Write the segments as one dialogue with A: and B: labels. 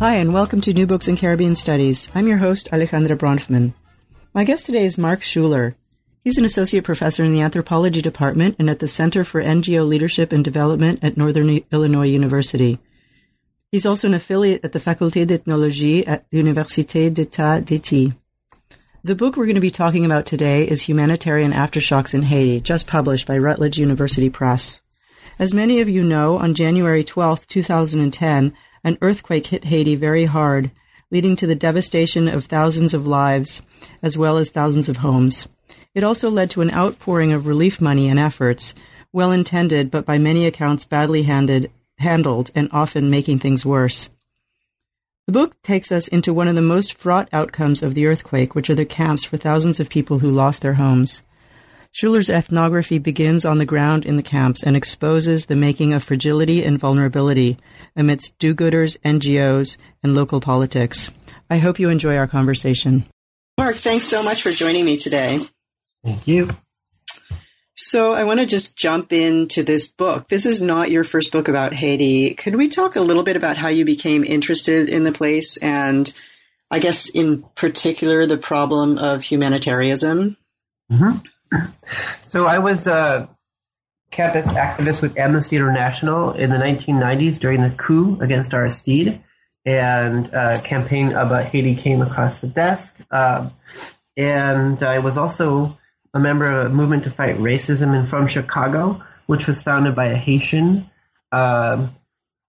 A: Hi, and welcome to New Books in Caribbean Studies. I'm your host, Alejandra Bronfman. My guest today is Mark Schuller. He's an associate professor in the anthropology department and at the Center for NGO Leadership and Development at Northern Illinois University. He's also an affiliate at the Faculté d'Ethnologie at l'Université d'État d'Haïti. The book we're going to be talking about today is Humanitarian Aftershocks in Haiti, just published by Rutgers University Press. As many of you know, on January 12, 2010, an earthquake hit Haiti very hard, leading to the devastation of thousands of lives, as well as thousands of homes. It also led to an outpouring of relief money and efforts, well intended, but by many accounts badly handed, handled and often making things worse. The book takes us into one of the most fraught outcomes of the earthquake, which are the camps for thousands of people who lost their homes. Schuller's ethnography begins on the ground in the camps and exposes the making of fragility and vulnerability amidst do gooders, NGOs, and local politics. I hope you enjoy our conversation. Mark, thanks so much for joining me today.
B: Thank you.
A: So, I want to just jump into this book. This is not your first book about Haiti. Could we talk a little bit about how you became interested in the place and, I guess, in particular, the problem of humanitarianism?
B: Mm-hmm. So I was a campus activist with Amnesty International in the 1990s during the coup against Aristide, and a campaign about Haiti came across the desk. Um, and I was also a member of a movement to fight racism in from Chicago, which was founded by a Haitian. Um,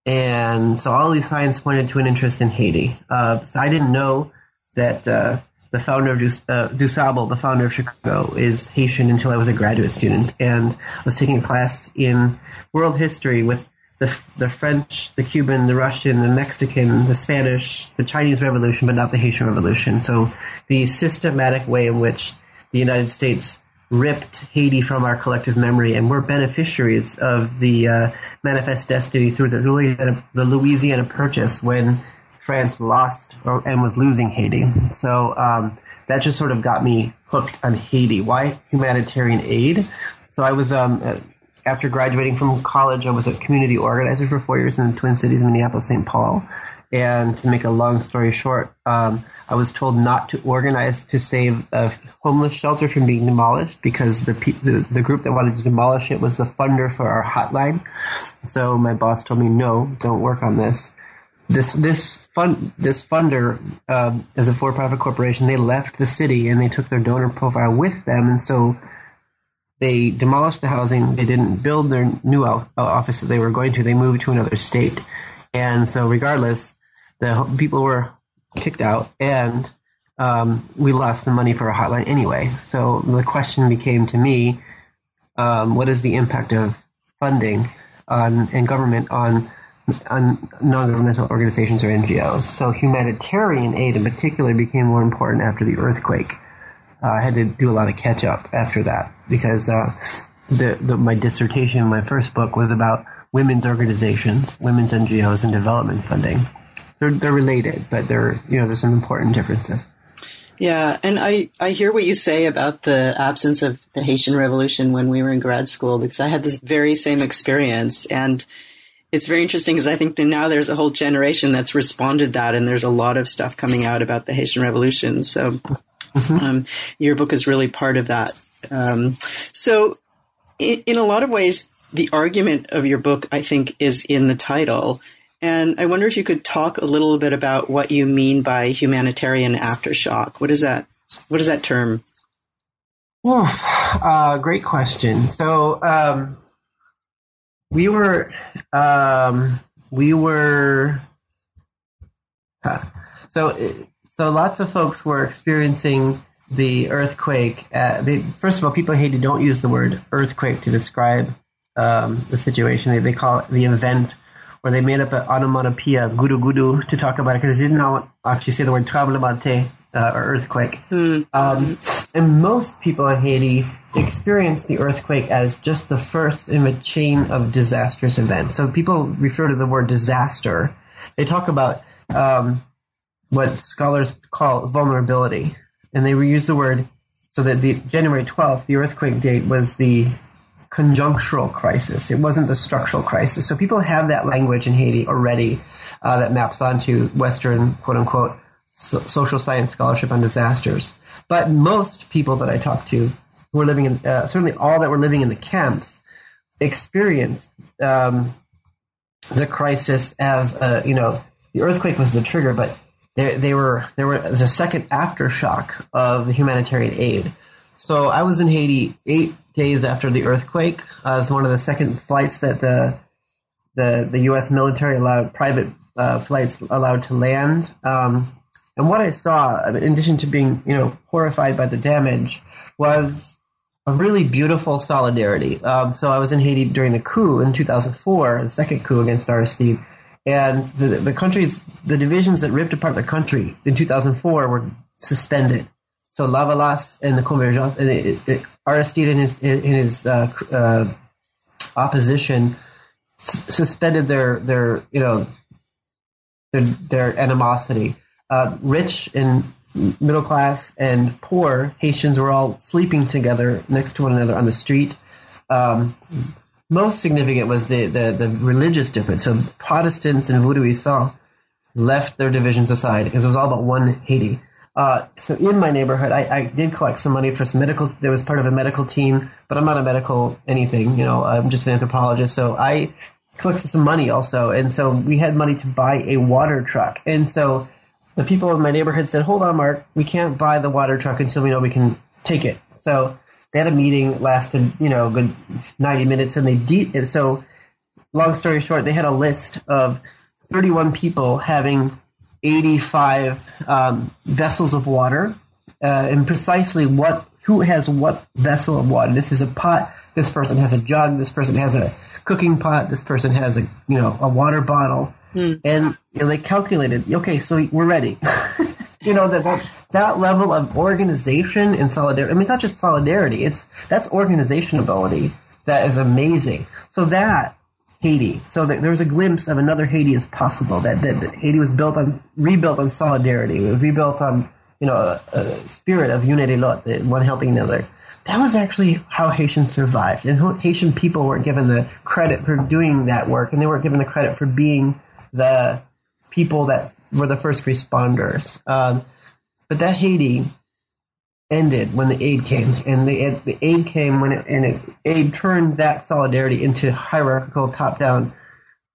B: and so all these signs pointed to an interest in Haiti. Uh, so I didn't know that uh, the founder of Dus- uh, DuSable, the founder of Chicago, is Haitian until I was a graduate student, and I was taking a class in world history with the the French, the Cuban, the Russian, the Mexican, the Spanish, the Chinese Revolution, but not the Haitian Revolution. So the systematic way in which the United States ripped Haiti from our collective memory, and we're beneficiaries of the uh, manifest destiny through the Louisiana, the Louisiana Purchase when France lost or, and was losing Haiti. So um, that just sort of got me hooked on Haiti. Why humanitarian aid? So I was um, after graduating from college, I was a community organizer for four years in the Twin Cities, Minneapolis, St. Paul. And to make a long story short, um, I was told not to organize to save a homeless shelter from being demolished because the, the, the group that wanted to demolish it was the funder for our hotline. So my boss told me, no, don't work on this this this fund this funder um, as a for-profit corporation they left the city and they took their donor profile with them. And so they demolished the housing. They didn't build their new office that they were going to. They moved to another state. And so regardless the people were kicked out and um, we lost the money for a hotline anyway. So the question became to me um, what is the impact of funding on and government on non-governmental organizations or NGOs. So humanitarian aid in particular became more important after the earthquake. Uh, I had to do a lot of catch up after that because uh, the, the, my dissertation, my first book, was about women's organizations, women's NGOs, and development funding. They're, they're related, but they're you know there's some important differences.
A: Yeah, and I, I hear what you say about the absence of the Haitian Revolution when we were in grad school because I had this very same experience and it's very interesting because I think that now there's a whole generation that's responded to that, and there's a lot of stuff coming out about the Haitian Revolution. So, mm-hmm. um, your book is really part of that. Um, so, in, in, a lot of ways, the argument of your book, I think, is in the title. And I wonder if you could talk a little bit about what you mean by humanitarian aftershock. What is that? What is that term?
B: Well, uh, great question. So, um, we were um, we were huh. so so lots of folks were experiencing the earthquake. They, first of all, people in Haiti don't use the word earthquake to describe um, the situation. They, they call it the event where they made up an onomatopoeia, gudu gudu, to talk about it because they did not actually say the word tremblement uh, or earthquake. Um, and most people in Haiti experience the earthquake as just the first in a chain of disastrous events. So people refer to the word disaster. They talk about um, what scholars call vulnerability, and they reuse the word so that the January 12th, the earthquake date, was the conjunctural crisis. It wasn't the structural crisis. So people have that language in Haiti already uh, that maps onto Western, quote unquote, so- social science scholarship on disasters. But most people that I talk to who living in, uh, certainly all that were living in the camps, experienced um, the crisis as, a, you know, the earthquake was the trigger, but they, they were there was a second aftershock of the humanitarian aid. So I was in Haiti eight days after the earthquake. Uh, it was one of the second flights that the the the U.S. military allowed private uh, flights allowed to land. Um, and what I saw, in addition to being you know horrified by the damage, was a really beautiful solidarity. Um, so I was in Haiti during the coup in 2004, the second coup against Aristide, and the the countries, the divisions that ripped apart the country in 2004 were suspended. So Lavalas and the Convergence, and it, it, Aristide in his his uh, uh, opposition s- suspended their their you know their, their animosity. Uh, rich and middle class and poor Haitians were all sleeping together next to one another on the street. Um, most significant was the, the, the religious difference. So Protestants and Vodouisants left their divisions aside because it was all about one Haiti. Uh, so in my neighborhood, I, I did collect some money for some medical. There was part of a medical team, but I'm not a medical anything. You know, I'm just an anthropologist. So I collected some money also, and so we had money to buy a water truck. And so the people in my neighborhood said, "Hold on, Mark, we can't buy the water truck until we know we can take it." So they had a meeting, lasted you know a good ninety minutes, and they de- and so long story short, they had a list of 31 people having 85 um, vessels of water, uh, and precisely what who has what vessel of water. This is a pot. This person has a jug. This person has a cooking pot. This person has a you know a water bottle, Hmm. and you know, they calculated. Okay, so we're ready. you know that, that that level of organization and solidarity. I mean, not just solidarity. It's that's organization ability that is amazing. So that Haiti. So that there was a glimpse of another Haiti as possible. That, that, that Haiti was built on, rebuilt on solidarity. It was rebuilt on, you know, a, a spirit of unity, lot, one helping another. That was actually how Haitians survived. And Haitian people weren't given the credit for doing that work, and they weren't given the credit for being the people that were the first responders. Um, but that Haiti ended when the aid came, and the the aid came when it, and it, aid turned that solidarity into hierarchical, top-down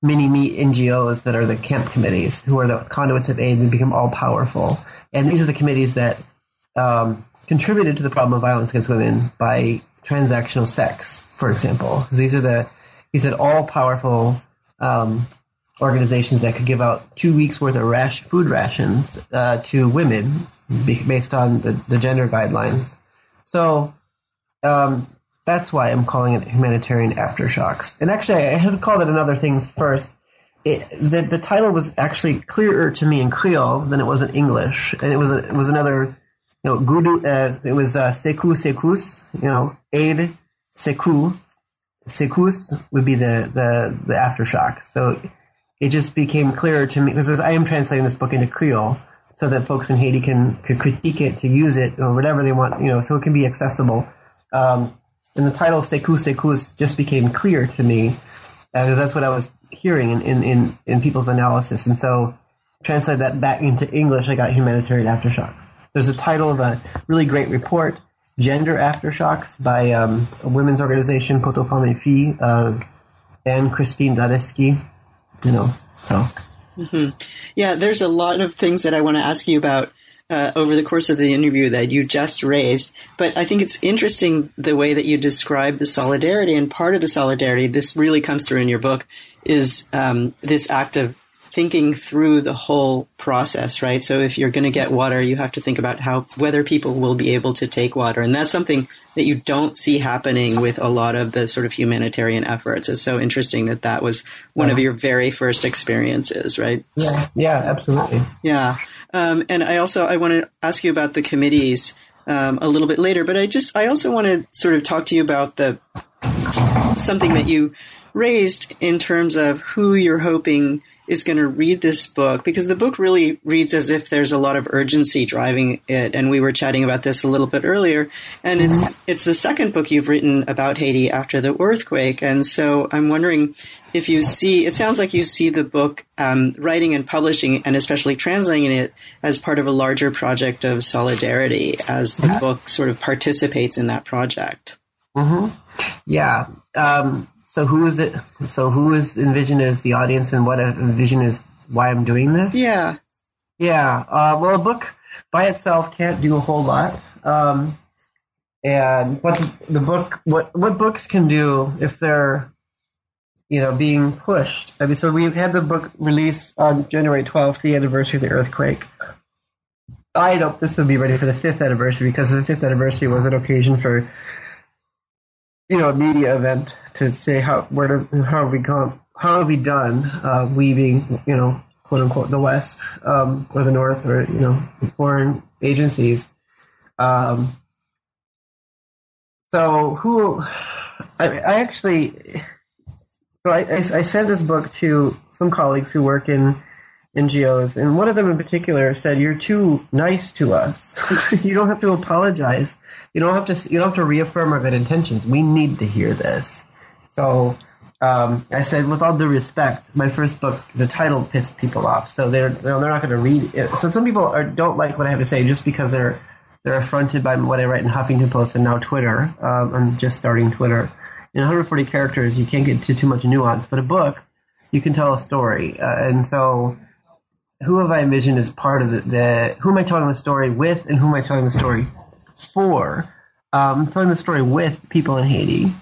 B: mini-me NGOs that are the camp committees, who are the conduits of aid and become all powerful. And these are the committees that um, contributed to the problem of violence against women by transactional sex, for example. These are the these are all powerful um, organizations that could give out two weeks worth of ration, food rations uh, to women based on the, the gender guidelines. So um, that's why I'm calling it humanitarian aftershocks. And actually, I had called it another things first. It, the, the title was actually clearer to me in Creole than it was in English, and it was a, it was another you know gudu. Uh, it was uh, seku sekus. You know, aid seku. Sekus would be the the the aftershock. So it just became clearer to me because I am translating this book into Creole so that folks in Haiti can, critique it, to use it, or whatever they want, you know, so it can be accessible. Um, and the title Sekou Sekous just became clear to me, because that's what I was hearing in, in, in, in people's analysis. And so translate that back into English, I got humanitarian aftershocks. There's a title of a really great report, Gender Aftershocks, by um, a women's organization, Poto Femme et uh, and Christine Dadeski, you know, so.
A: Mm-hmm. Yeah, there's a lot of things that I want to ask you about uh, over the course of the interview that you just raised. But I think it's interesting the way that you describe the solidarity, and part of the solidarity, this really comes through in your book, is um, this act of thinking through the whole process, right? So if you're going to get water, you have to think about how whether people will be able to take water, and that's something that you don't see happening with a lot of the sort of humanitarian efforts. It's so interesting that that was one of your very first experiences, right?
B: Yeah, yeah, absolutely.
A: Yeah, um, and I also I want to ask you about the committees um, a little bit later, but I just I also want to sort of talk to you about the something that you raised in terms of who you're hoping is going to read this book because the book really reads as if there's a lot of urgency driving it and we were chatting about this a little bit earlier and it's it's the second book you've written about Haiti after the earthquake and so I'm wondering if you see it sounds like you see the book um, writing and publishing and especially translating it as part of a larger project of solidarity as the book sort of participates in that project.
B: Mm-hmm. yeah um, so who is it? So who is envisioned as the audience, and what a envision is why I'm doing this?
A: Yeah,
B: yeah. Uh, well, a book by itself can't do a whole lot. Um, and what the book, what what books can do if they're, you know, being pushed. I mean, so we had the book release on January twelfth, the anniversary of the earthquake. I hope this will be ready for the fifth anniversary because the fifth anniversary was an occasion for you know, a media event to say how where to, how have we gone, how have we done, uh, we being you know quote unquote the West um, or the North or you know foreign agencies. Um, so who I, I actually so I, I, I sent this book to some colleagues who work in NGOs, and one of them in particular said, "You're too nice to us. you don't have to apologize. You don't have to. You don't have to reaffirm our good intentions. We need to hear this." So um, I said, with all due respect, my first book, the title pissed people off, so they're they're not going to read it. So some people are, don't like what I have to say just because they're they're affronted by what I write in Huffington Post and now Twitter. Um, I'm just starting Twitter. In 140 characters, you can't get to too much nuance, but a book, you can tell a story, uh, and so who have I envisioned as part of the, the, who am I telling the story with and who am I telling the story for? Um, I'm telling the story with people in Haiti,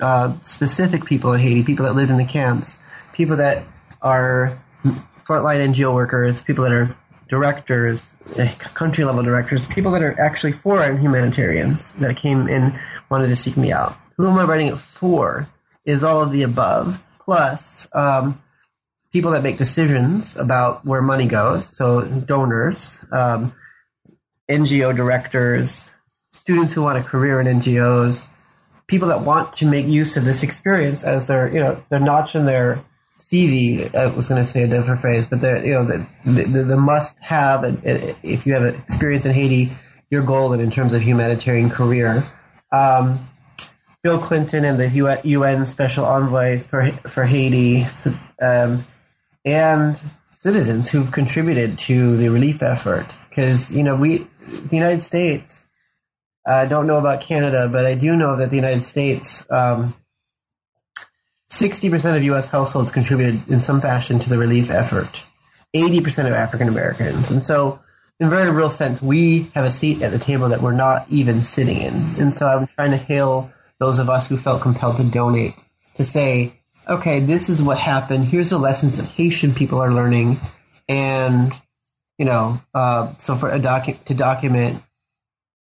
B: uh, specific people in Haiti, people that live in the camps, people that are frontline NGO workers, people that are directors, eh, country level directors, people that are actually foreign humanitarians that came and wanted to seek me out. Who am I writing it for? Is all of the above plus um, people that make decisions about where money goes, so donors, um, NGO directors, students who want a career in NGOs, people that want to make use of this experience as their, you know, their notch in their CV. I was going to say a different phrase, but the, you know, the, the, the must have, if you have an experience in Haiti, your goal in terms of humanitarian career. Um, Bill Clinton and the UN Special Envoy for for Haiti, um, and citizens who've contributed to the relief effort. Because you know, we, the United States, I don't know about Canada, but I do know that the United States, um, 60% of U.S. households contributed in some fashion to the relief effort. 80% of African Americans. And so, in a very real sense, we have a seat at the table that we're not even sitting in. And so I'm trying to hail those of us who felt compelled to donate to say, okay, this is what happened. Here's the lessons that Haitian people are learning, and you know, uh, so for a docu- to document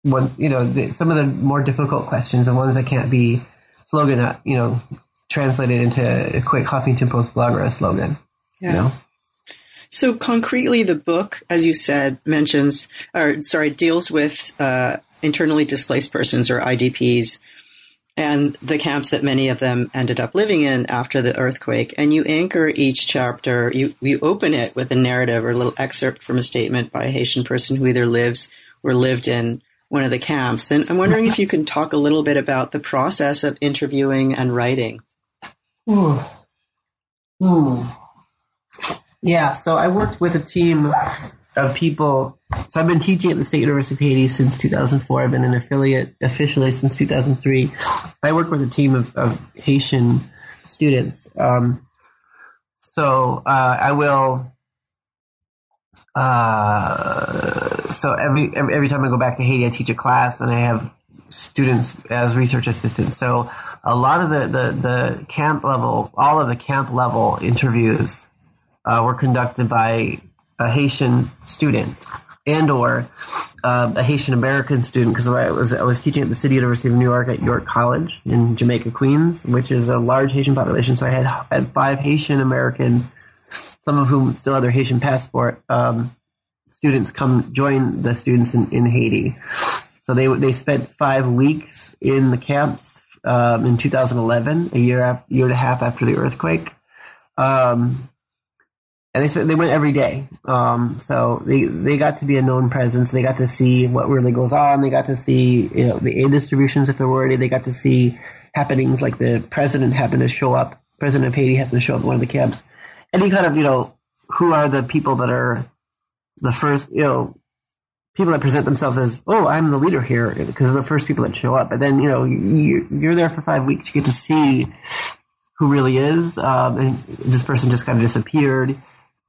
B: one, you know, the, some of the more difficult questions, the ones that can't be slogan, uh, you know, translated into a quick Huffington Post blog or a slogan. Yeah. You know?
A: So concretely, the book, as you said, mentions, or sorry, deals with uh, internally displaced persons or IDPs and the camps that many of them ended up living in after the earthquake. And you anchor each chapter, you, you open it with a narrative or a little excerpt from a statement by a Haitian person who either lives or lived in one of the camps. And I'm wondering if you can talk a little bit about the process of interviewing and writing.
B: Ooh. Ooh. Yeah, so I worked with a team of people. So I've been teaching at the State University of Haiti since 2004. I've been an affiliate officially since 2003. I work with a team of, of Haitian students. Um, so uh, I will. Uh, so every, every every time I go back to Haiti, I teach a class, and I have students as research assistants. So a lot of the, the, the camp level, all of the camp level interviews uh, were conducted by a Haitian student and or um, a Haitian American student because I was I was teaching at the City University of New York at York College in Jamaica, Queens, which is a large Haitian population. So I had had five Haitian American, some of whom still had their Haitian passport, um, students come join the students in, in Haiti. So they they spent five weeks in the camps um, in 2011, a year year and a half after the earthquake. Um, and they they went every day. Um, so they they got to be a known presence. They got to see what really goes on. They got to see you know, the aid distributions if there were any. They got to see happenings like the president happened to show up. President of Haiti happened to show up at one of the camps. Any kind of you know who are the people that are the first you know people that present themselves as oh I'm the leader here because they're the first people that show up. But then you know you, you're there for five weeks. You get to see who really is. Um, and this person just kind of disappeared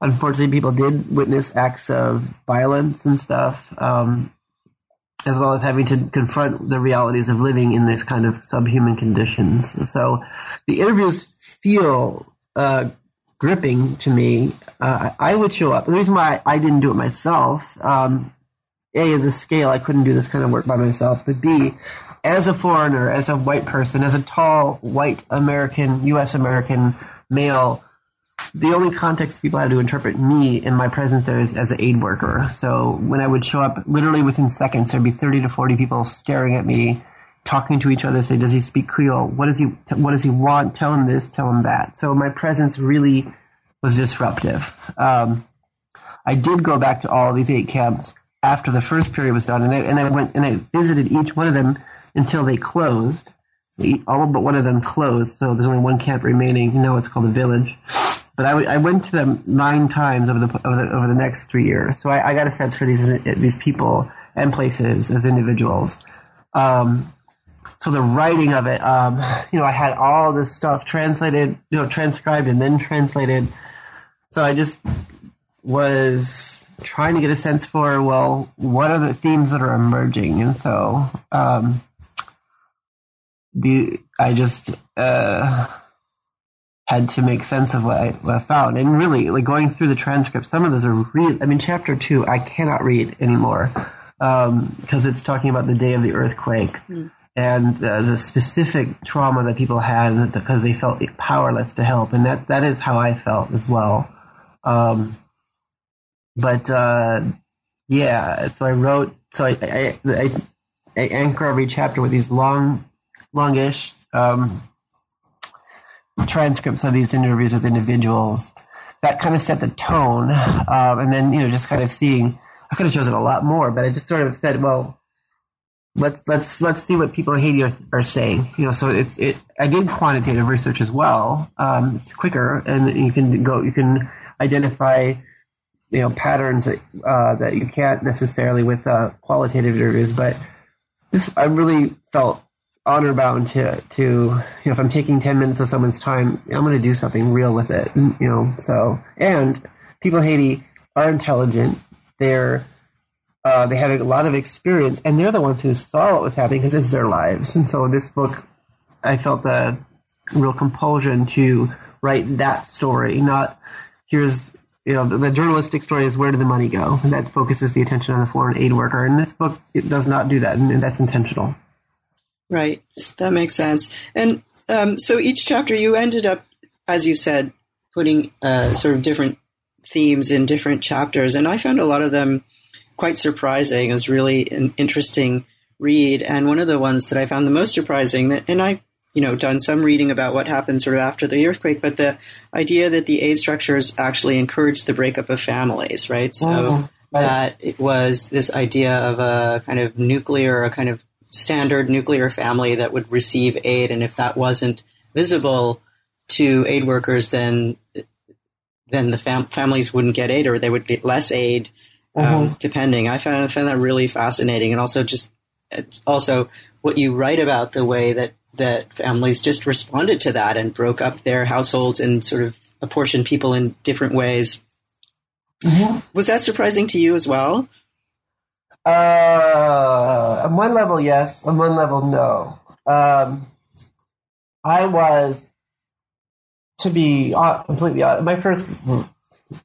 B: unfortunately, people did witness acts of violence and stuff, um, as well as having to confront the realities of living in this kind of subhuman conditions. So the interviews feel uh, gripping to me. Uh, I would show up. The reason why I didn't do it myself, um, A, the scale, I couldn't do this kind of work by myself, but B, as a foreigner, as a white person, as a tall, white American, U.S. American male, the only context people had to interpret me and my presence there is as an aid worker. So when I would show up, literally within seconds, there'd be 30 to 40 people staring at me, talking to each other, say, does he speak Creole? What does he, what does he want? Tell him this, tell him that. So my presence really was disruptive. Um, I did go back to all these eight camps after the first period was done, and I, and I went and I visited each one of them until they closed. All but one of them closed, so there's only one camp remaining. You know, it's called a village. But I, I went to them nine times over the over the, over the next three years, so I, I, got a sense for these these people and places as individuals. Um, so the writing of it, um, you know, I had all this stuff translated, you know, transcribed and then translated. So I just was trying to get a sense for, well, what are the themes that are emerging? And so, um, the, I just, uh, had to make sense of what I, what I, found. And really, like going through the transcripts, some of those are really, I mean, chapter two, I cannot read anymore because um, it's talking about the day of the earthquake mm. and uh, the specific trauma that people had because they felt powerless to help. And that, that is how I felt as well. Um, but uh, yeah, so I wrote, so I, I, I, I anchor every chapter with these long, longish, um, transcripts of these interviews with individuals that kind of set the tone. Um, and then, you know, just kind of seeing, I could have chosen a lot more, but I just sort of said, well, let's, let's, let's see what people in Haiti are, are saying. You know, so it's, it, I did quantitative research as well. Um, it's quicker and you can go, you can identify, you know, patterns that, uh, that you can't necessarily with, uh, qualitative interviews, but this, I really felt honor bound to to you know if I'm taking ten minutes of someone's time, I'm going to do something real with it. You know, so and people in Haiti are intelligent. They're uh, they have a lot of experience, and they're the ones who saw what was happening because it's their lives. And so this book, I felt a real compulsion to write that story, not here's you know the, the, journalistic story is where did the money go, and that focuses the attention on the foreign aid worker. And this book it does not do that, and that's intentional.
A: Right. That makes sense. And um, so each chapter you ended up, as you said, putting uh, sort of different themes in different chapters. And I found a lot of them quite surprising. It was really an interesting read. And one of the ones that I found the most surprising that, and I, you know, done some reading about what happened sort of after the earthquake, but the idea that the aid structures actually encouraged the breakup of families, right? So mm-hmm. that it was this idea of a kind of nuclear, a kind of standard nuclear family that would receive aid, and if that wasn't visible to aid workers, then then the fam- families wouldn't get aid, or they would get less aid, um, mm-hmm. depending. I found, I found that really fascinating, and also just also what you write about the way that that families just responded to that and broke up their households and sort of apportioned people in different ways. Mm-hmm. Was that surprising to you as well?
B: Uh, on one level, yes. On one level, no. Um, I was, to be completely honest, my first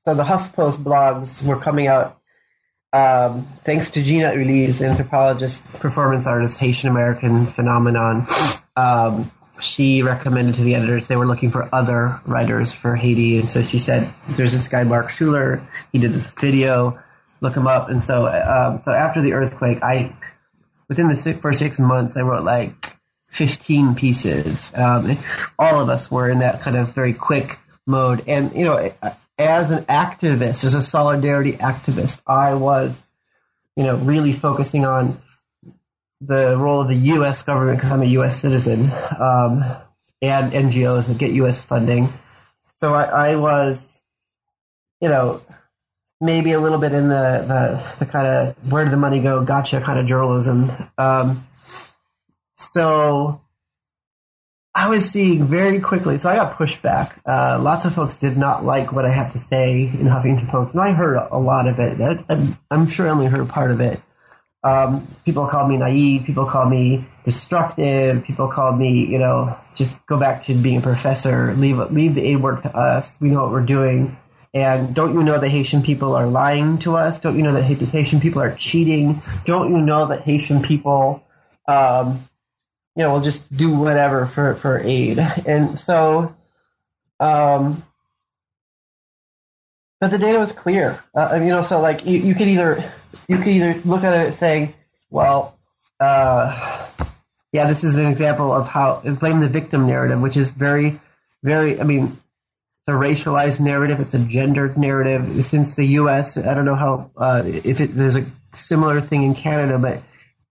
B: so the HuffPost blogs were coming out um, thanks to Gina Ulysse, anthropologist, performance artist, Haitian American phenomenon. Um, she recommended to the editors they were looking for other writers for Haiti, and so she said, "There's this guy Mark Schuller. He did this video. Look them up." And so, um, so after the earthquake, I within the six, first six months, I wrote like 15 pieces. Um, all of us were in that kind of very quick mode, and you know, as an activist, as a solidarity activist, I was, you know, really focusing on the role of the U.S. government because I'm a U.S. citizen, um, and NGOs that get U.S. funding. So I, I, was, you know, maybe a little bit in the the, the kind of where did the money go, gotcha kind of journalism. Um, so I was seeing very quickly. So I got pushback. Uh, lots of folks did not like what I had to say in Huffington Post, and I heard a lot of it. I'm, I'm sure I only heard part of it. Um, people called me naive. People called me destructive. People called me, you know, just go back to being a professor. Leave leave the aid work to us. We know what we're doing. And don't you know that Haitian people are lying to us? Don't you know that Haitian people are cheating? Don't you know that Haitian people, um, you know, will just do whatever for for aid? And so, um, but the data was clear. Uh, you know, so like you, you could either you could either look at it saying, well, uh, yeah, this is an example of how blame the victim narrative, which is very, very. I mean, it's a racialized narrative. It's a gendered narrative. Since the U.S., I don't know how uh, if it, there's a similar thing in Canada, but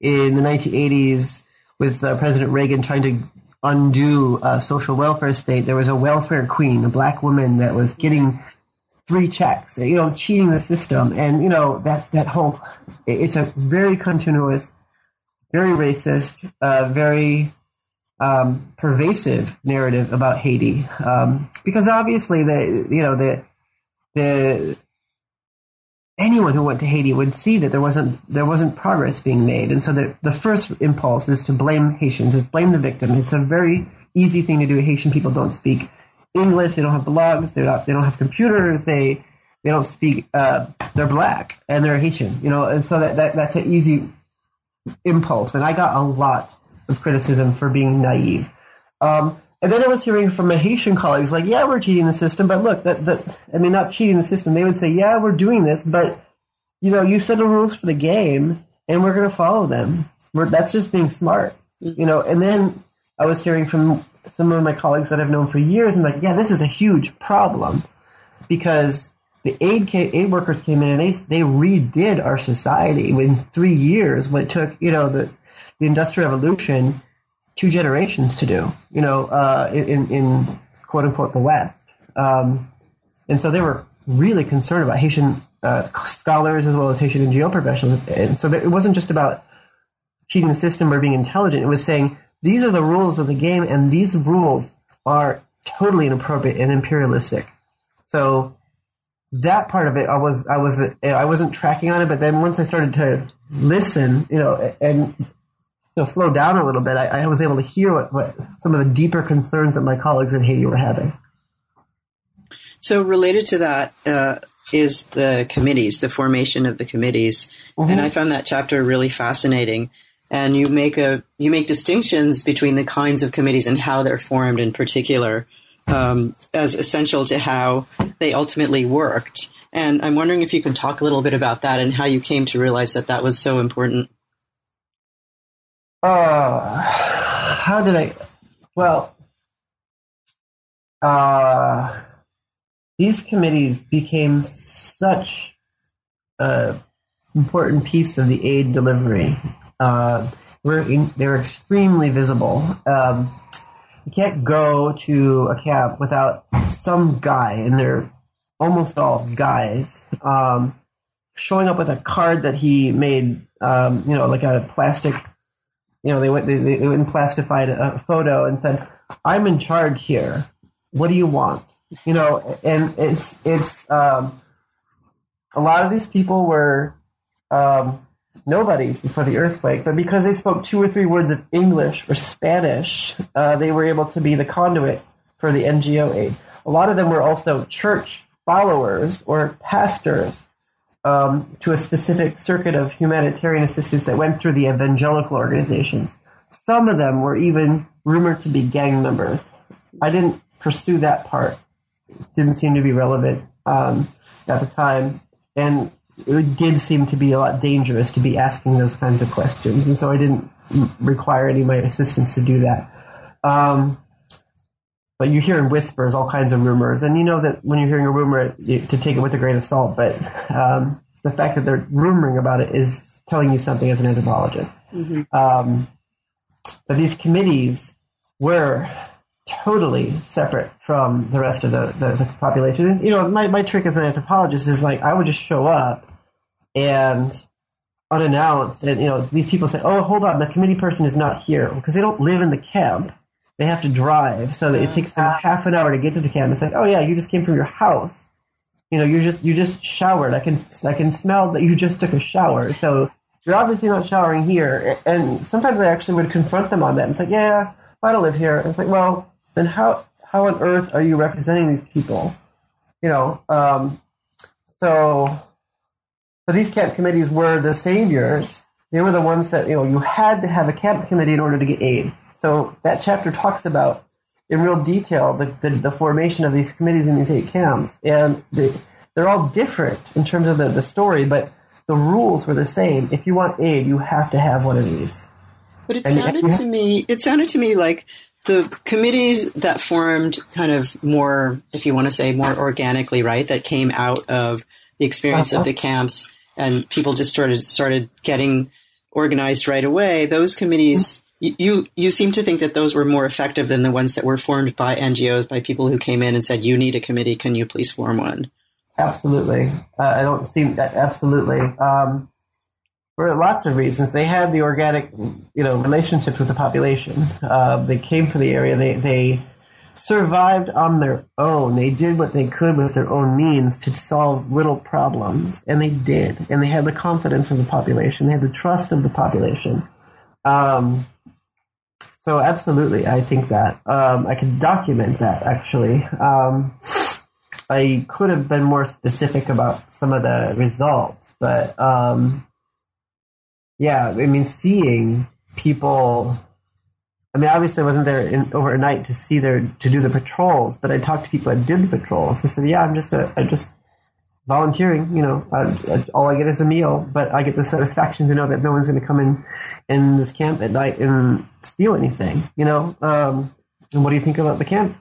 B: in the 1980s, with uh, President Reagan trying to undo a social welfare state, there was a welfare queen, a black woman that was getting free checks, you know, cheating the system. And, you know, that, that whole, it's a very continuous, very racist, uh, very um, pervasive narrative about Haiti. Um, because obviously the, you know, the, the, anyone who went to Haiti would see that there wasn't there wasn't progress being made, and so the the first impulse is to blame Haitians, is blame the victim. It's a very easy thing to do. Haitian people don't speak English. They don't have blogs. They don't. They don't have computers. They they don't speak. Uh, they're black and they're Haitian. You know, and so that, that that's an easy impulse. And I got a lot of criticism for being naive. Um, and then I was hearing from my Haitian colleagues like, "Yeah, we're cheating the system, but look, that that I mean, not cheating the system. They would say, "Yeah, we're doing this, but you know, you set the rules for the game, and we're going to follow them. We're, that's just being smart." You know, and then I was hearing from some of my colleagues that I've known for years and like, yeah, this is a huge problem because the aid aid workers came in and they they redid our society in three years. What it took, you know, the the industrial revolution two generations to do, you know, uh, in in quote unquote the West. Um, and so they were really concerned about Haitian uh, scholars as well as Haitian NGO professionals. And so it wasn't just about cheating the system or being intelligent. It was saying these are the rules of the game, and these rules are totally inappropriate and imperialistic. So that part of it, I was, I was, I wasn't tracking on it. But then once I started to listen, you know, and you know, slow down a little bit, I, I was able to hear what, what some of the deeper concerns that my colleagues in Haiti were having.
A: So related to that uh, is the committees, the formation of the committees, mm-hmm. and I found that chapter really fascinating and you make a you make distinctions between the kinds of committees and how they're formed in particular um, as essential to how they ultimately worked. And I'm wondering if you can talk a little bit about that and how you came to realize that that was so important.
B: Uh, how did I? Well, uh, these committees became such a important piece of the aid delivery uh, we're in, they're extremely visible. Um, you can't go to a camp without some guy, and they're almost all guys, um, showing up with a card that he made, um, you know, like a plastic, you know, they went, they, they went and plastified a photo and said, I'm in charge here. What do you want? You know, and it's, it's, um, a lot of these people were, um, nobodies before the earthquake, but because they spoke two or three words of English or Spanish, uh, they were able to be the conduit for the NGO aid. A lot of them were also church followers or pastors um, to a specific circuit of humanitarian assistance that went through the evangelical organizations. Some of them were even rumored to be gang members. I didn't pursue that part. It didn't seem to be relevant um, at the time. And it did seem to be a lot dangerous to be asking those kinds of questions. And so I didn't require any of my assistants to do that. Um, but you hear in whispers, all kinds of rumors, and you know that when you're hearing a rumor, to take it with a grain of salt. But um, the fact that they're rumoring about it is telling you something as an anthropologist. Mm-hmm. Um, but these committees were totally separate from the rest of the, the, the, population. You know, my, my trick as an anthropologist is like I would just show up and unannounced, and you know, these people say, "Oh, hold on, the committee person is not here," because they don't live in the camp they have to drive, so that it takes them half an hour to get to the camp. It's like, oh yeah, you just came from your house. You know, you just you just showered. I can I can smell that you just took a shower. So you're obviously not showering here. And sometimes I actually would confront them on that. It's like, yeah, I don't live here. And it's like, well, then how how on earth are you representing these people? You know, um, so so these camp committees were the saviors. They were the ones that you know you had to have a camp committee in order to get aid. So that chapter talks about in real detail the, the, the formation of these committees in these eight camps. And they, they're all different in terms of the, the story, but the rules were the same. If you want aid, you have to have one of these.
A: But it and sounded to me, it sounded to me like the committees that formed kind of more, if you want to say more organically, right, that came out of the experience uh-huh. of the camps and people just started, started getting organized right away. Those committees you you seem to think that those were more effective than the ones that were formed by NGOs by people who came in and said, "You need a committee. Can you please form one?"
B: Absolutely, uh, I don't see that. Absolutely, um, for lots of reasons. They had the organic, you know, relationships with the population. Uh, they came from the area. They they survived on their own. They did what they could with their own means to solve little problems, and they did. And they had the confidence of the population. They had the trust of the population. Um, so absolutely, I think that um, I can document that. Actually, um, I could have been more specific about some of the results, but um, yeah, I mean, seeing people. I mean, obviously, I wasn't there in, overnight to see their to do the patrols, but I talked to people that did the patrols. They said, "Yeah, I'm just a, I'm just volunteering, you know, I, all I get is a meal, but I get the satisfaction to know that no one's going to come in in this camp at night and steal anything, you know. Um, and what do you think about the camp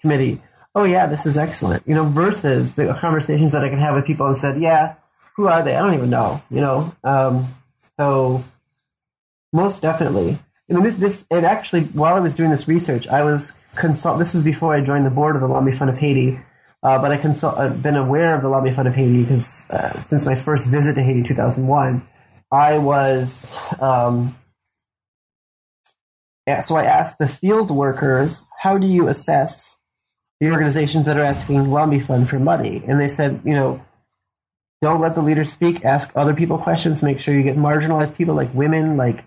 B: committee? Oh yeah, this is excellent, you know. Versus the conversations that I can have with people and said, yeah, who are they? I don't even know, you know. Um, so most definitely, I mean, this, this, and actually, while I was doing this research, I was consult. This was before I joined the board of the Lambi Fund of Haiti uh, but I consult, I've been aware of the Lambi Fund of Haiti because uh, since my first visit to Haiti in 2001, I was. Um, yeah, so I asked the field workers, how do you assess the organizations that are asking Lambi Fund for money? And they said, you know, don't let the leaders speak. Ask other people questions. Make sure you get marginalized people like women, like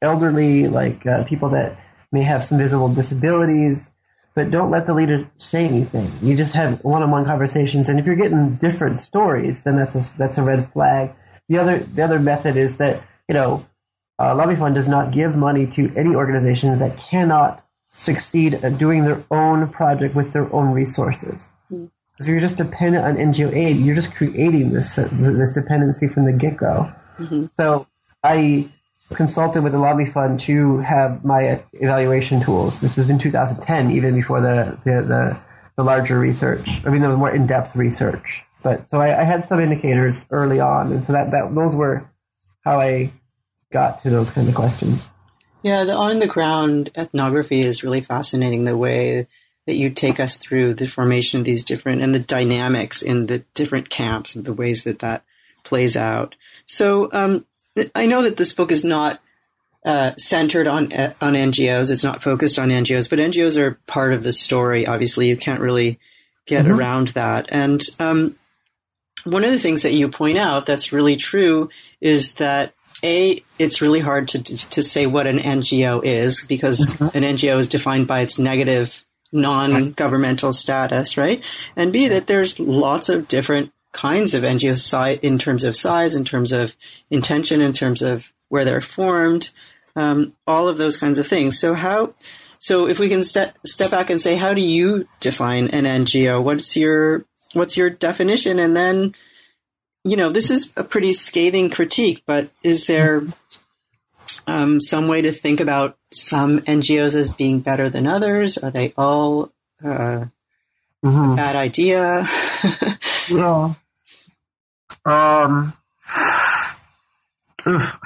B: elderly, like uh, people that may have some visible disabilities but don't let the leader say anything. You just have one-on-one conversations, and if you're getting different stories, then that's a that's a red flag. The other the other method is that you know, uh, Lambi Fund does not give money to any organization that cannot succeed at doing their own project with their own resources. Mm. So you're just dependent on NGO aid. You're just creating this this dependency from the get go. Mm-hmm. So I consulted with the Lambi Fund to have my evaluation tools. This was in 2010, even before the, the, the, the larger research. I mean, the more in-depth research. But so I, I, had some indicators early on, and so that, that those were how I got to those kind of questions.
A: Yeah, the on the ground ethnography is really fascinating. The way that you take us through the formation of these different and the dynamics in the different camps and the ways that that plays out. So, um, I know that this book is not uh, centered on on NGOs. It's not focused on NGOs, but NGOs are part of the story. Obviously, you can't really get mm-hmm. around that. And um, one of the things that you point out that's really true is that a it's really hard to to say what an NGO is because mm-hmm. an NGO is defined by its negative non-governmental status, right? And B, that there's lots of different kinds of NGOs in terms of size, in terms of intention, in terms of where they're formed, um, all of those kinds of things. So how, so if we can step step back and say, how do you define an NGO? What's your what's your definition? And then, you know, this is a pretty scathing critique, but is there um, some way to think about some NGOs as being better than others? Are they all uh, mm-hmm. a bad idea?
B: yeah. Um.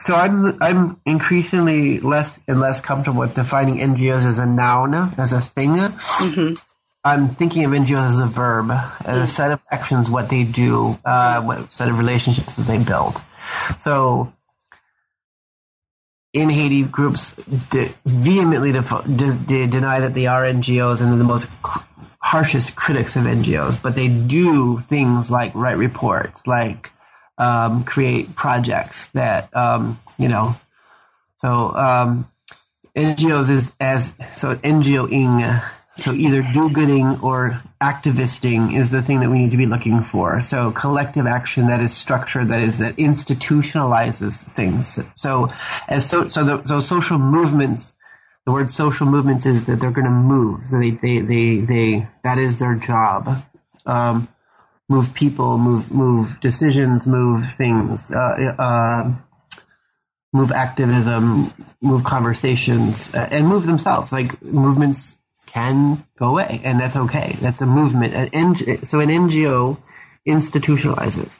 B: So I'm I'm increasingly less and less comfortable with defining NGOs as a noun, as a thing. Mm-hmm. I'm thinking of NGOs as a verb, as a set of actions, what they do, uh, what set of relationships that they build. So in Haiti, groups de- vehemently de- de- deny that they are NGOs and the most harshest critics of NGOs, but they do things like write reports, like um, create projects that um, you know. So um, NGOs is as so NGOing so either do-gooding or activisting is the thing that we need to be looking for. So collective action that is structured, that is that institutionalizes things. So as so so the, so social movements, the word social movements is that they're going to move. So they they they they that is their job. Um, move people, move move decisions, move things. Uh, uh, move activism, move conversations, uh, and move themselves. Like movements can go away, and that's okay. That's a movement. An N- so an NGO institutionalizes.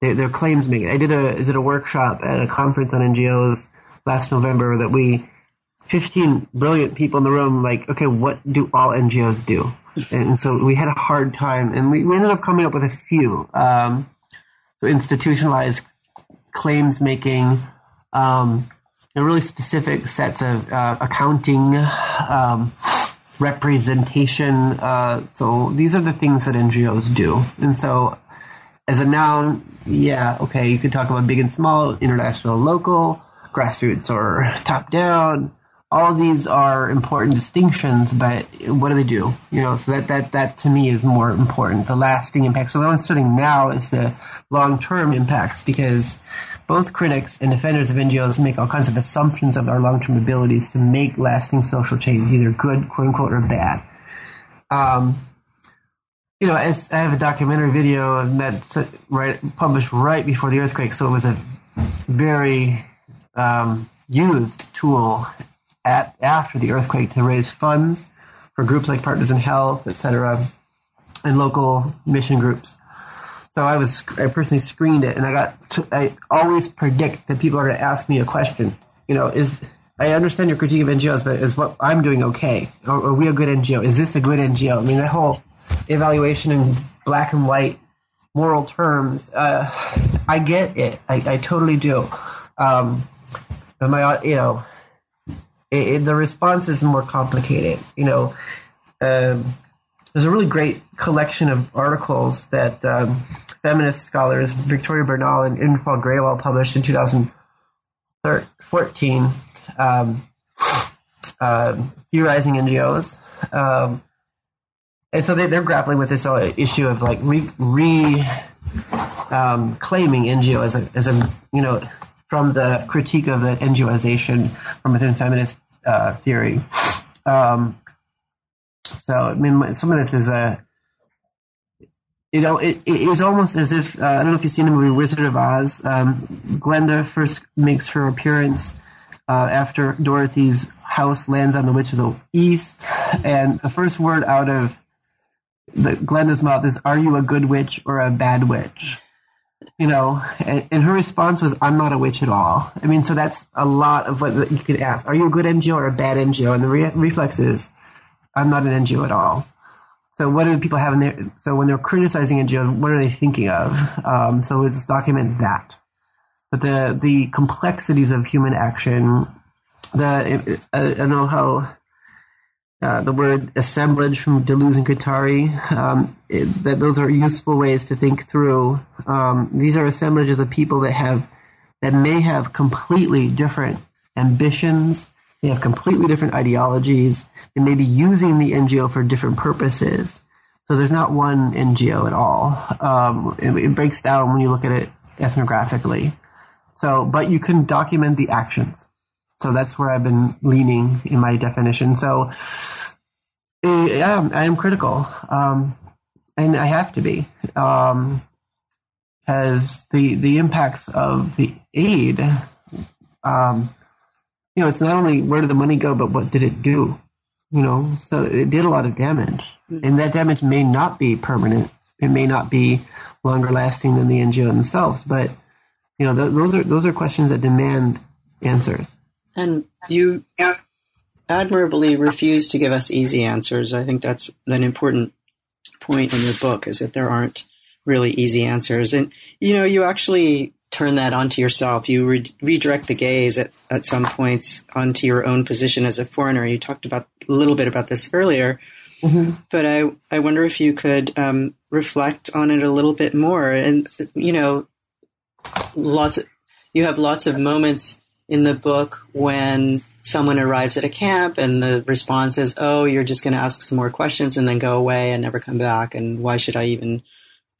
B: Their, their claims making. I did a did a workshop at a conference on NGOs last November that we, fifteen brilliant people in the room, like, okay, what do all NGOs do? And so we had a hard time, and we, we ended up coming up with a few. Um, so institutionalized claims making, um, and really specific sets of uh, accounting. Um, representation. Uh, so these are the things that NGOs do. And so as a noun, yeah, okay, you could talk about big and small, international, local, grassroots or top down. All of these are important distinctions, but what do they do? You know, so that, that, that to me is more important. The lasting impact. So what I'm studying now is the long term impacts because both critics and defenders of NGOs make all kinds of assumptions of our long-term abilities to make lasting social change, either good, quote unquote, or bad. Um, you know, I have a documentary video that's right published right before the earthquake, so it was a very um, used tool at after the earthquake to raise funds for groups like Partners in Health, etc., and local mission groups. So I was, I personally screened it, and I got, to, I always predict that people are going to ask me a question. You know, is I understand your critique of NGOs, but is what I'm doing okay? Are, are we a good NGO? Is this a good NGO? I mean, that whole evaluation in black and white moral terms, uh, I get it. I, I totally do. Um, but my, you know, it, it, the response is more complicated. You know, um, there's a really great collection of articles that um, feminist scholars Victoria Bernal and Inderpal Grewal published in 2014, um, uh, theorizing NGOs. Um, and so they, are grappling with this issue of like re, re um, claiming NGO as a, as a, you know, from the critique of the NGOization from within feminist uh, theory. Um, so I mean, some of this is a, you know, it, it is almost as if uh, I don't know if you've seen the movie Wizard of Oz. Um, Glenda first makes her appearance uh, after Dorothy's house lands on the Witch of the East, and the first word out of the Glenda's mouth is, "Are you a good witch or a bad witch?" You know, and, and her response was, "I'm not a witch at all." I mean, so that's a lot of what you could ask: Are you a good NGO or a bad NGO? And the re- reflex is I'm not an NGO at all. So what do people have in there? So when they're criticizing NGOs, what are they thinking of? Um, so let's document that. But the the complexities of human action, the I, I don't know how uh, the word assemblage from Deleuze and Guattari, um, it, that those are useful ways to think through. Um, these are assemblages of people that have that may have completely different ambitions, They have completely different ideologies. They may be using the NGO for different purposes. So there's not one NGO at all. Um, it, it breaks down when you look at it ethnographically. So, but you can document the actions. So that's where I've been leaning in my definition. So, eh, yeah, I am critical, um, and I have to be, um, as the the impacts of the aid. Um, you know, it's not only where did the money go, but what did it do? You know, so it did a lot of damage, and that damage may not be permanent. It may not be longer lasting than the NGO themselves, but you know, th- those are those are questions that demand answers.
A: And you admirably refuse to give us easy answers. I think that's an important point in your book is that there aren't really easy answers. And, you know, you actually turn that onto yourself. You re- redirect the gaze at, at some points onto your own position as a foreigner. You talked about a little bit about this earlier, mm-hmm. but I, I wonder if you could um, reflect on it a little bit more. And, you know, lots of, you have lots of moments in the book when someone arrives at a camp and the response is, "Oh, you're just going to ask some more questions and then go away and never come back, and why should I even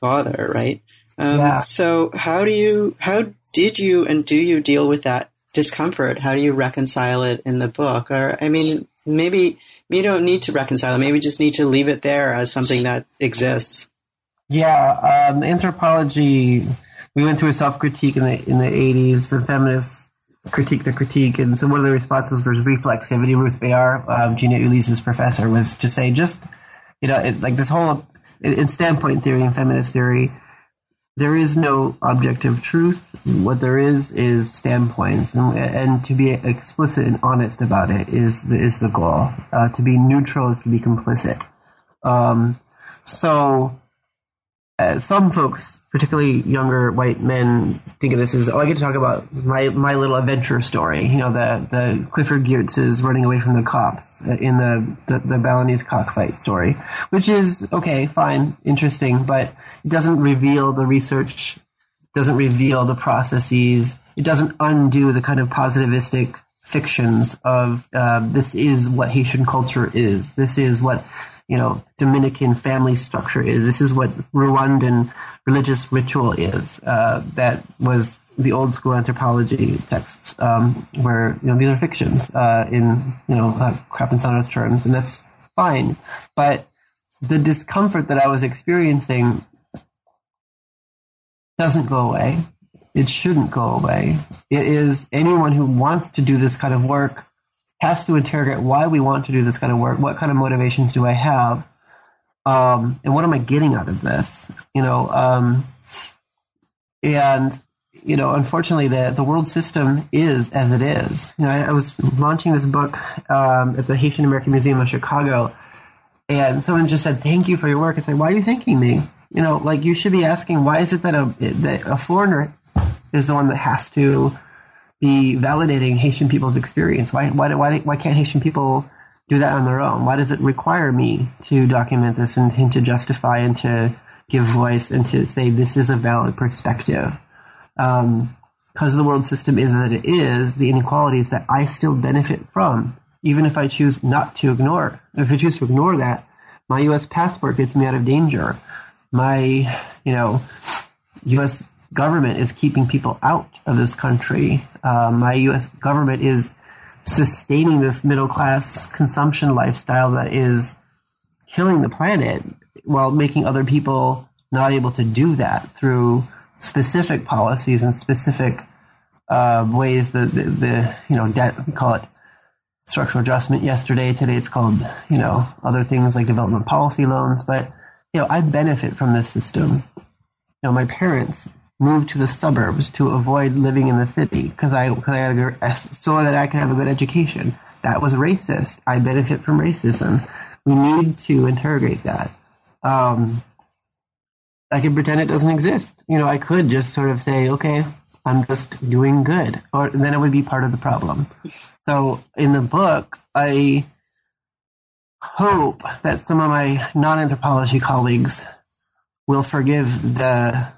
A: bother?" Right? Um, yeah. So, how do you, how did you, and do you deal with that discomfort? How do you reconcile it in the book? Or, I mean, maybe you don't need to reconcile it. Maybe just need to leave it there as something that exists.
B: Yeah, um, anthropology. We went through a self critique in the in the eighties. The feminists critique the critique. And so one of the responses was reflexivity. Ruth Behar, um, Gina Ulysse's professor, was to say just, you know, it, like this whole, in standpoint theory and feminist theory, there is no objective truth. What there is is standpoints, and, and to be explicit and honest about it is the, is the goal. Uh, to be neutral is to be complicit. Um, so, uh, some folks particularly younger white men think of this as, oh, I get to talk about my, my little adventure story. You know, the, the Clifford Geertz's running away from the cops in the, the, the Balinese cockfight story, which is, okay, fine, interesting, but it doesn't reveal the research, doesn't reveal the processes, it doesn't undo the kind of positivistic fictions of, uh, this is what Haitian culture is. This is what you know, Dominican family structure is. This is what Rwandan religious ritual is. Uh, that was the old school anthropology texts, um, where you know these are fictions uh, in you know uh, crap and sonorous terms, and that's fine. But the discomfort that I was experiencing doesn't go away. It shouldn't go away. It is anyone who wants to do this kind of work has to interrogate why we want to do this kind of work. What kind of motivations do I have? Um, and what am I getting out of this? You know, um, and you know, unfortunately, the the world system is as it is. You know, I, I was launching this book um, at the Haitian American Museum of Chicago, and someone just said, "Thank you for your work." I said, "Why are you thanking me?" You know, like you should be asking, "Why is it that a that a foreigner is the one that has to?" Be validating Haitian people's experience? Why, why, why, why can't Haitian people do that on their own? Why does it require me to document this and, and to justify and to give voice and to say this is a valid perspective? Um, because the world system is that it is, the inequalities that I still benefit from, even if I choose not to ignore. If I choose to ignore that, my U.S. passport gets me out of danger. My, you know, U.S government is keeping people out of this country. Uh, my U.S. government is sustaining this middle class consumption lifestyle that is killing the planet while making other people not able to do that through specific policies and specific uh, ways that the, the, you know debt we call it structural adjustment yesterday today it's called you know other things like development policy loans but you know I benefit from this system you know my parents moved to the suburbs to avoid living in the city because I, I so that I could have a good education. That was racist. I benefit from racism. We need to interrogate that. Um, I can pretend it doesn't exist. You know, I could just sort of say, okay, I'm just doing good, or then it would be part of the problem. So in the book, I hope that some of my non-anthropology colleagues will forgive the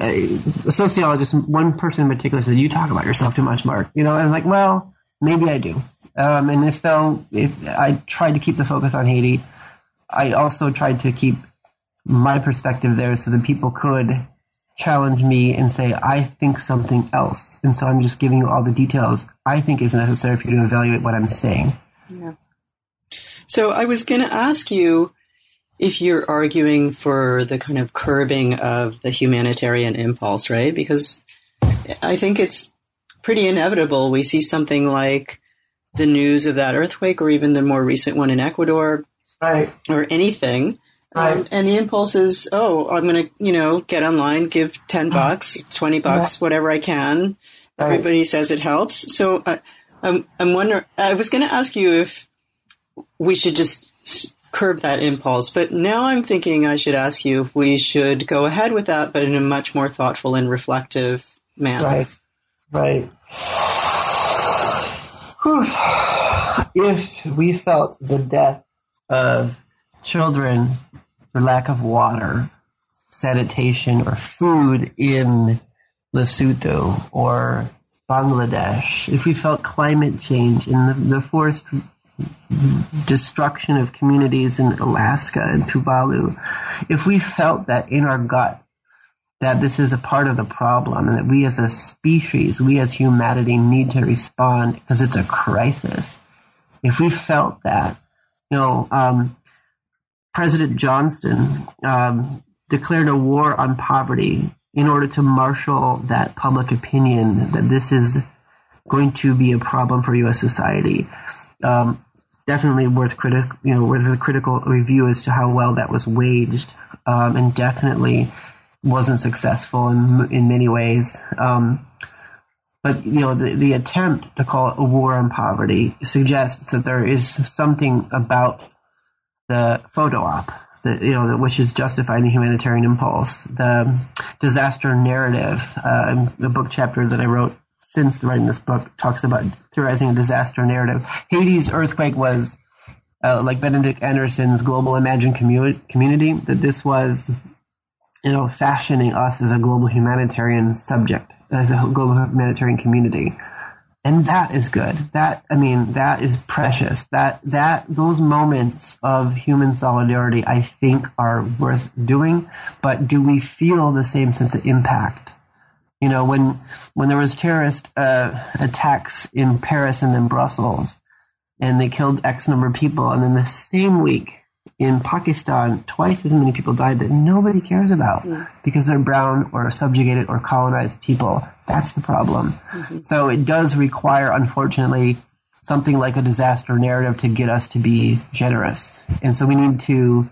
B: a, sociologist, one person in particular said, "You talk about yourself too much, Mark." You know, and I'm like, well, maybe I do. Um, and if so, if I tried to keep the focus on Haiti. I also tried to keep my perspective there so that people could challenge me and say, I think something else. And so I'm just giving you all the details I think is necessary for you to evaluate what I'm saying.
A: Yeah. So I was going to ask you if you're arguing for the kind of curbing of the humanitarian impulse, right? Because I think it's pretty inevitable. We see something like the news of that earthquake or even the more recent one in Ecuador
B: right.
A: or anything.
B: Right.
A: Um, and the impulse is, oh, I'm going to, you know, get online, give 10 bucks, 20 bucks, yeah. whatever I can. Right. Everybody says it helps. So uh, I'm, I'm wondering, I was going to ask you if we should just curb that impulse, but now I'm thinking I should ask you if we should go ahead with that, but in a much more thoughtful and reflective manner.
B: Right. Right. if we felt the death of children for lack of water, sanitation, or food in Lesotho or Bangladesh, if we felt climate change and the, the forced destruction of communities in Alaska and Tuvalu, if we felt that in our gut that this is a part of the problem and that we as a species, we as humanity need to respond because it's a crisis. If we felt that, you know, um, President Johnson um, declared a war on poverty in order to marshal that public opinion that this is going to be a problem for U.S. society. Um, definitely worth critic, you know, worth a critical review as to how well that was waged, um, and definitely wasn't successful in in many ways. Um, but you know, the, the attempt to call it a war on poverty suggests that there is something about the photo op, the, you know, which is justifying the humanitarian impulse, the disaster narrative, uh, the book chapter that I wrote since writing this book talks about theorizing a disaster narrative. Haiti's earthquake was uh, like Benedict Anderson's global imagined commu- community, that this was, you know, fashioning us as a global humanitarian subject, as a global humanitarian community. And that is good. That i mean that is precious. That that those moments of human solidarity i think are worth doing. But do we feel the same sense of impact you know when when there was terrorist uh, attacks in paris and in brussels and they killed x number of people and then the same week in Pakistan, twice as many people died that nobody cares about yeah. because they're brown or subjugated or colonized people. That's the problem. Mm-hmm. So it does require, unfortunately, something like a disaster narrative to get us to be generous. And so we need to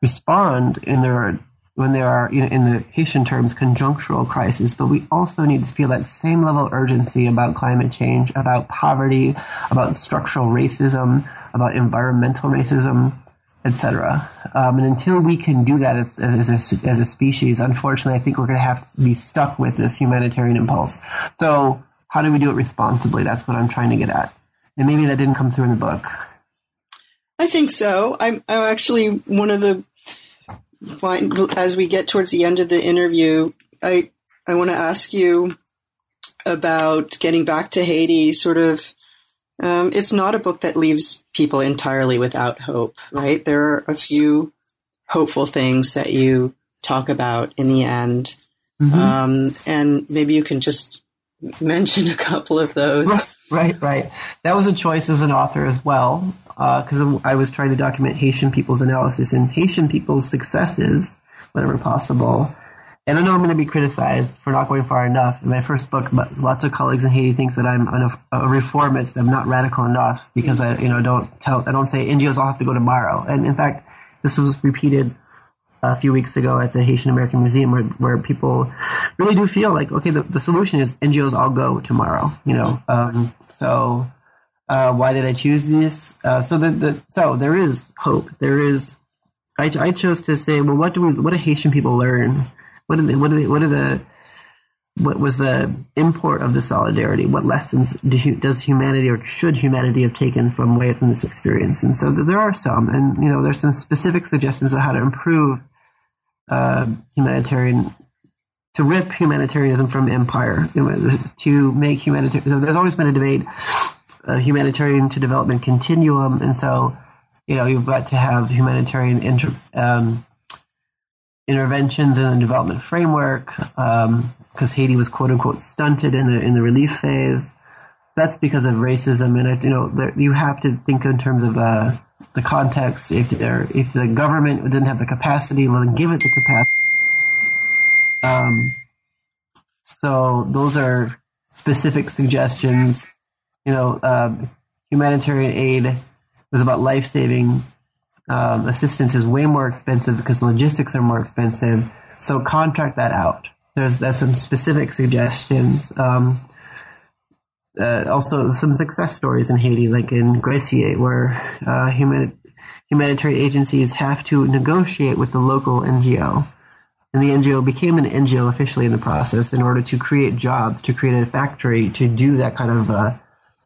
B: respond in there when there are, you know, in the Haitian terms, conjunctural crises, but we also need to feel that same level of urgency about climate change, about poverty, about structural racism, about environmental racism, etc. Um, and until we can do that as, as, a, as a species, unfortunately, I think we're going to have to be stuck with this humanitarian impulse. So, how do we do it responsibly? That's what I'm trying to get at. And maybe that didn't come through in the book.
A: I think so. I'm, I'm actually one of the as we get towards the end of the interview. I I want to ask you about getting back to Haiti, sort of um, it's not a book that leaves people entirely without hope, right? There are a few hopeful things that you talk about in the end. Mm-hmm. Um, and maybe you can just mention a couple of those.
B: Right, right. That was a choice as an author as well, because uh, I was trying to document Haitian people's analysis and Haitian people's successes whenever possible. And I know I'm going to be criticized for not going far enough. In my first book, but lots of colleagues in Haiti think that I'm a, a reformist. I'm not radical enough because I, you know, don't tell, I don't say NGOs all have to go tomorrow. And in fact, this was repeated a few weeks ago at the Haitian American Museum where, where people really do feel like, okay, the, the solution is NGOs all go tomorrow, you know? Um, so, uh, why did I choose this? Uh, so the, the, so there is hope. There is, I, I chose to say, well, what do we, what do Haitian people learn what are the, what are the, what are the what was the import of the solidarity? What lessons do, does humanity or should humanity have taken from way from this experience? And so there are some, and you know, there's some specific suggestions of how to improve uh, humanitarian, to rip humanitarianism from empire, to make humanitarian. There's always been a debate a humanitarian to development continuum, and so you know you've got to have humanitarian inter, um, interventions in the development framework because um, Haiti was quote unquote stunted in the in the relief phase. That's because of racism, and you know there, you have to think in terms of uh, the context. If if the government didn't have the capacity, well, then give it the capacity. Um, so those are specific suggestions. You know, um, humanitarian aid was about life saving. Um, assistance is way more expensive because logistics are more expensive. So contract that out. There's there's some specific suggestions. Um, uh, also, some success stories in Haiti, like in Gressier, where uh, human, humanitarian agencies have to negotiate with the local NGO and the NGO became an NGO officially in the process in order to create jobs, to create a factory, to do that kind of uh,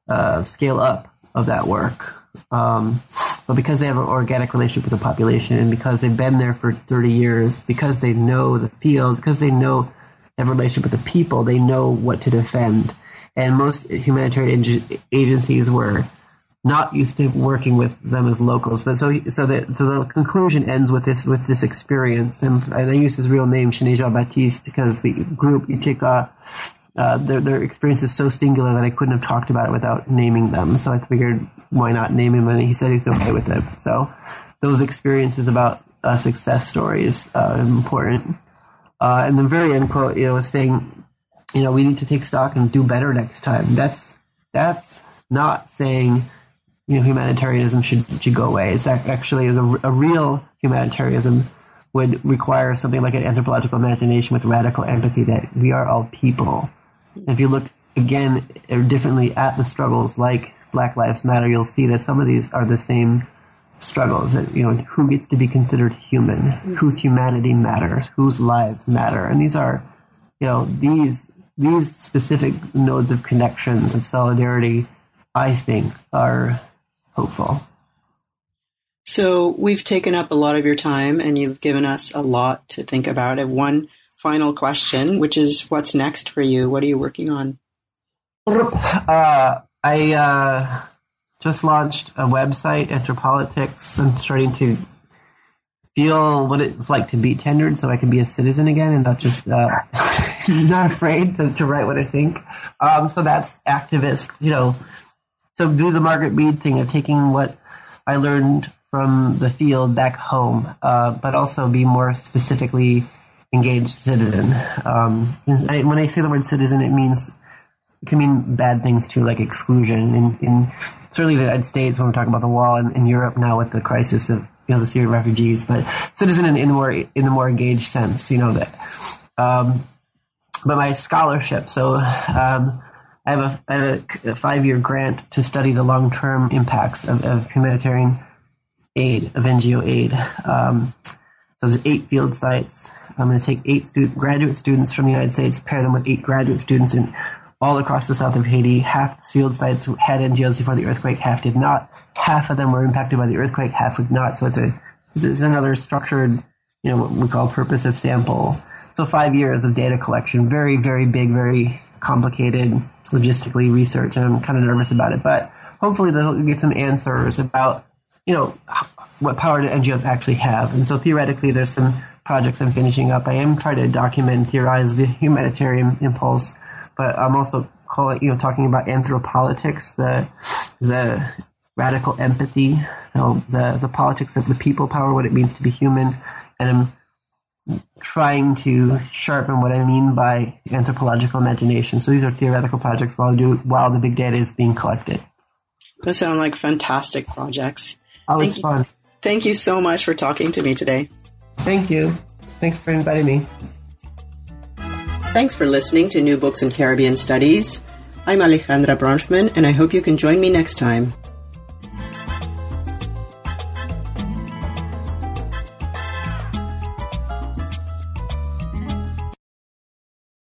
B: uh, scale up of that work. Um, but because they have an organic relationship with the population, and because they've been there for 30 years, because they know the field, because they know a relationship with the people, they know what to defend. And most humanitarian agencies were not used to working with them as locals. But so so the so the conclusion ends with this with this experience, and, and I use his real name, Chenet Jean Baptiste, because the group ITECA. Uh, their, their experience is so singular that I couldn't have talked about it without naming them. So I figured, why not name him? And he said he's okay with it. So those experiences about uh, success stories uh, important. Uh, and the very end quote, you know, was saying, you know, we need to take stock and do better next time. That's that's not saying you know, humanitarianism should should go away. It's actually a, a real humanitarianism would require something like an anthropological imagination with radical empathy that we are all people. If you look again or differently at the struggles like Black Lives Matter, you'll see that some of these are the same struggles. That, you know, who gets to be considered human? Whose humanity matters? Whose lives matter? And these are, you know, these these specific nodes of connections of solidarity. I think are hopeful.
A: So we've taken up a lot of your time and you've given us a lot to think about. And one final question, which is what's next for you? What are you working on?
B: Uh, I uh, just launched a website, Anthropolitics. I'm starting to feel what it's like to be tendered so I can be a citizen again and not just uh, not afraid to, to, write what I think. Um, so that's activist, you know, so do the Margaret Mead thing of taking what I learned from the field back home, uh, but also be more specifically engaged citizen. Um, I, when I say the word citizen, it means it can mean bad things too, like exclusion. In, in certainly the United States, when we're talking about the wall, and in Europe now with the crisis of you know the Syrian refugees, but citizen in, in more in the more engaged sense, you know that. Um, but my scholarship, so um, I have a, I have a, a five year grant to study the long term impacts of, of, humanitarian aid, of NGO aid. Um, so there's eight field sites. I'm going to take eight graduate students from the United States, pair them with eight graduate students in all across the south of Haiti. Half field sites had NGOs before the earthquake, half did not. Half of them were impacted by the earthquake, half would not. So it's a it's another structured, you know, what we call purposive sample. So five years of data collection, very, very big, very complicated logistically research, and I'm kind of nervous about it. But hopefully, they'll get some answers about you know what power do NGOs actually have. And so theoretically, there's some projects I'm finishing up. I am trying to document and theorize the humanitarian impulse, but I'm also calling you know talking about anthropolitics, the the radical empathy, you know, the the politics of the people power, what it means to be human, and I'm trying to sharpen what I mean by anthropological imagination. So these are theoretical projects while do while the big data is being collected.
A: Those sound like fantastic projects.
B: Oh, Thank fun.
A: Thank you so much for talking to me today.
B: Thank you. Thanks for inviting me.
A: Thanks for listening to New Books in Caribbean Studies. I'm Alejandra Bronfman, and I hope you can join me next time.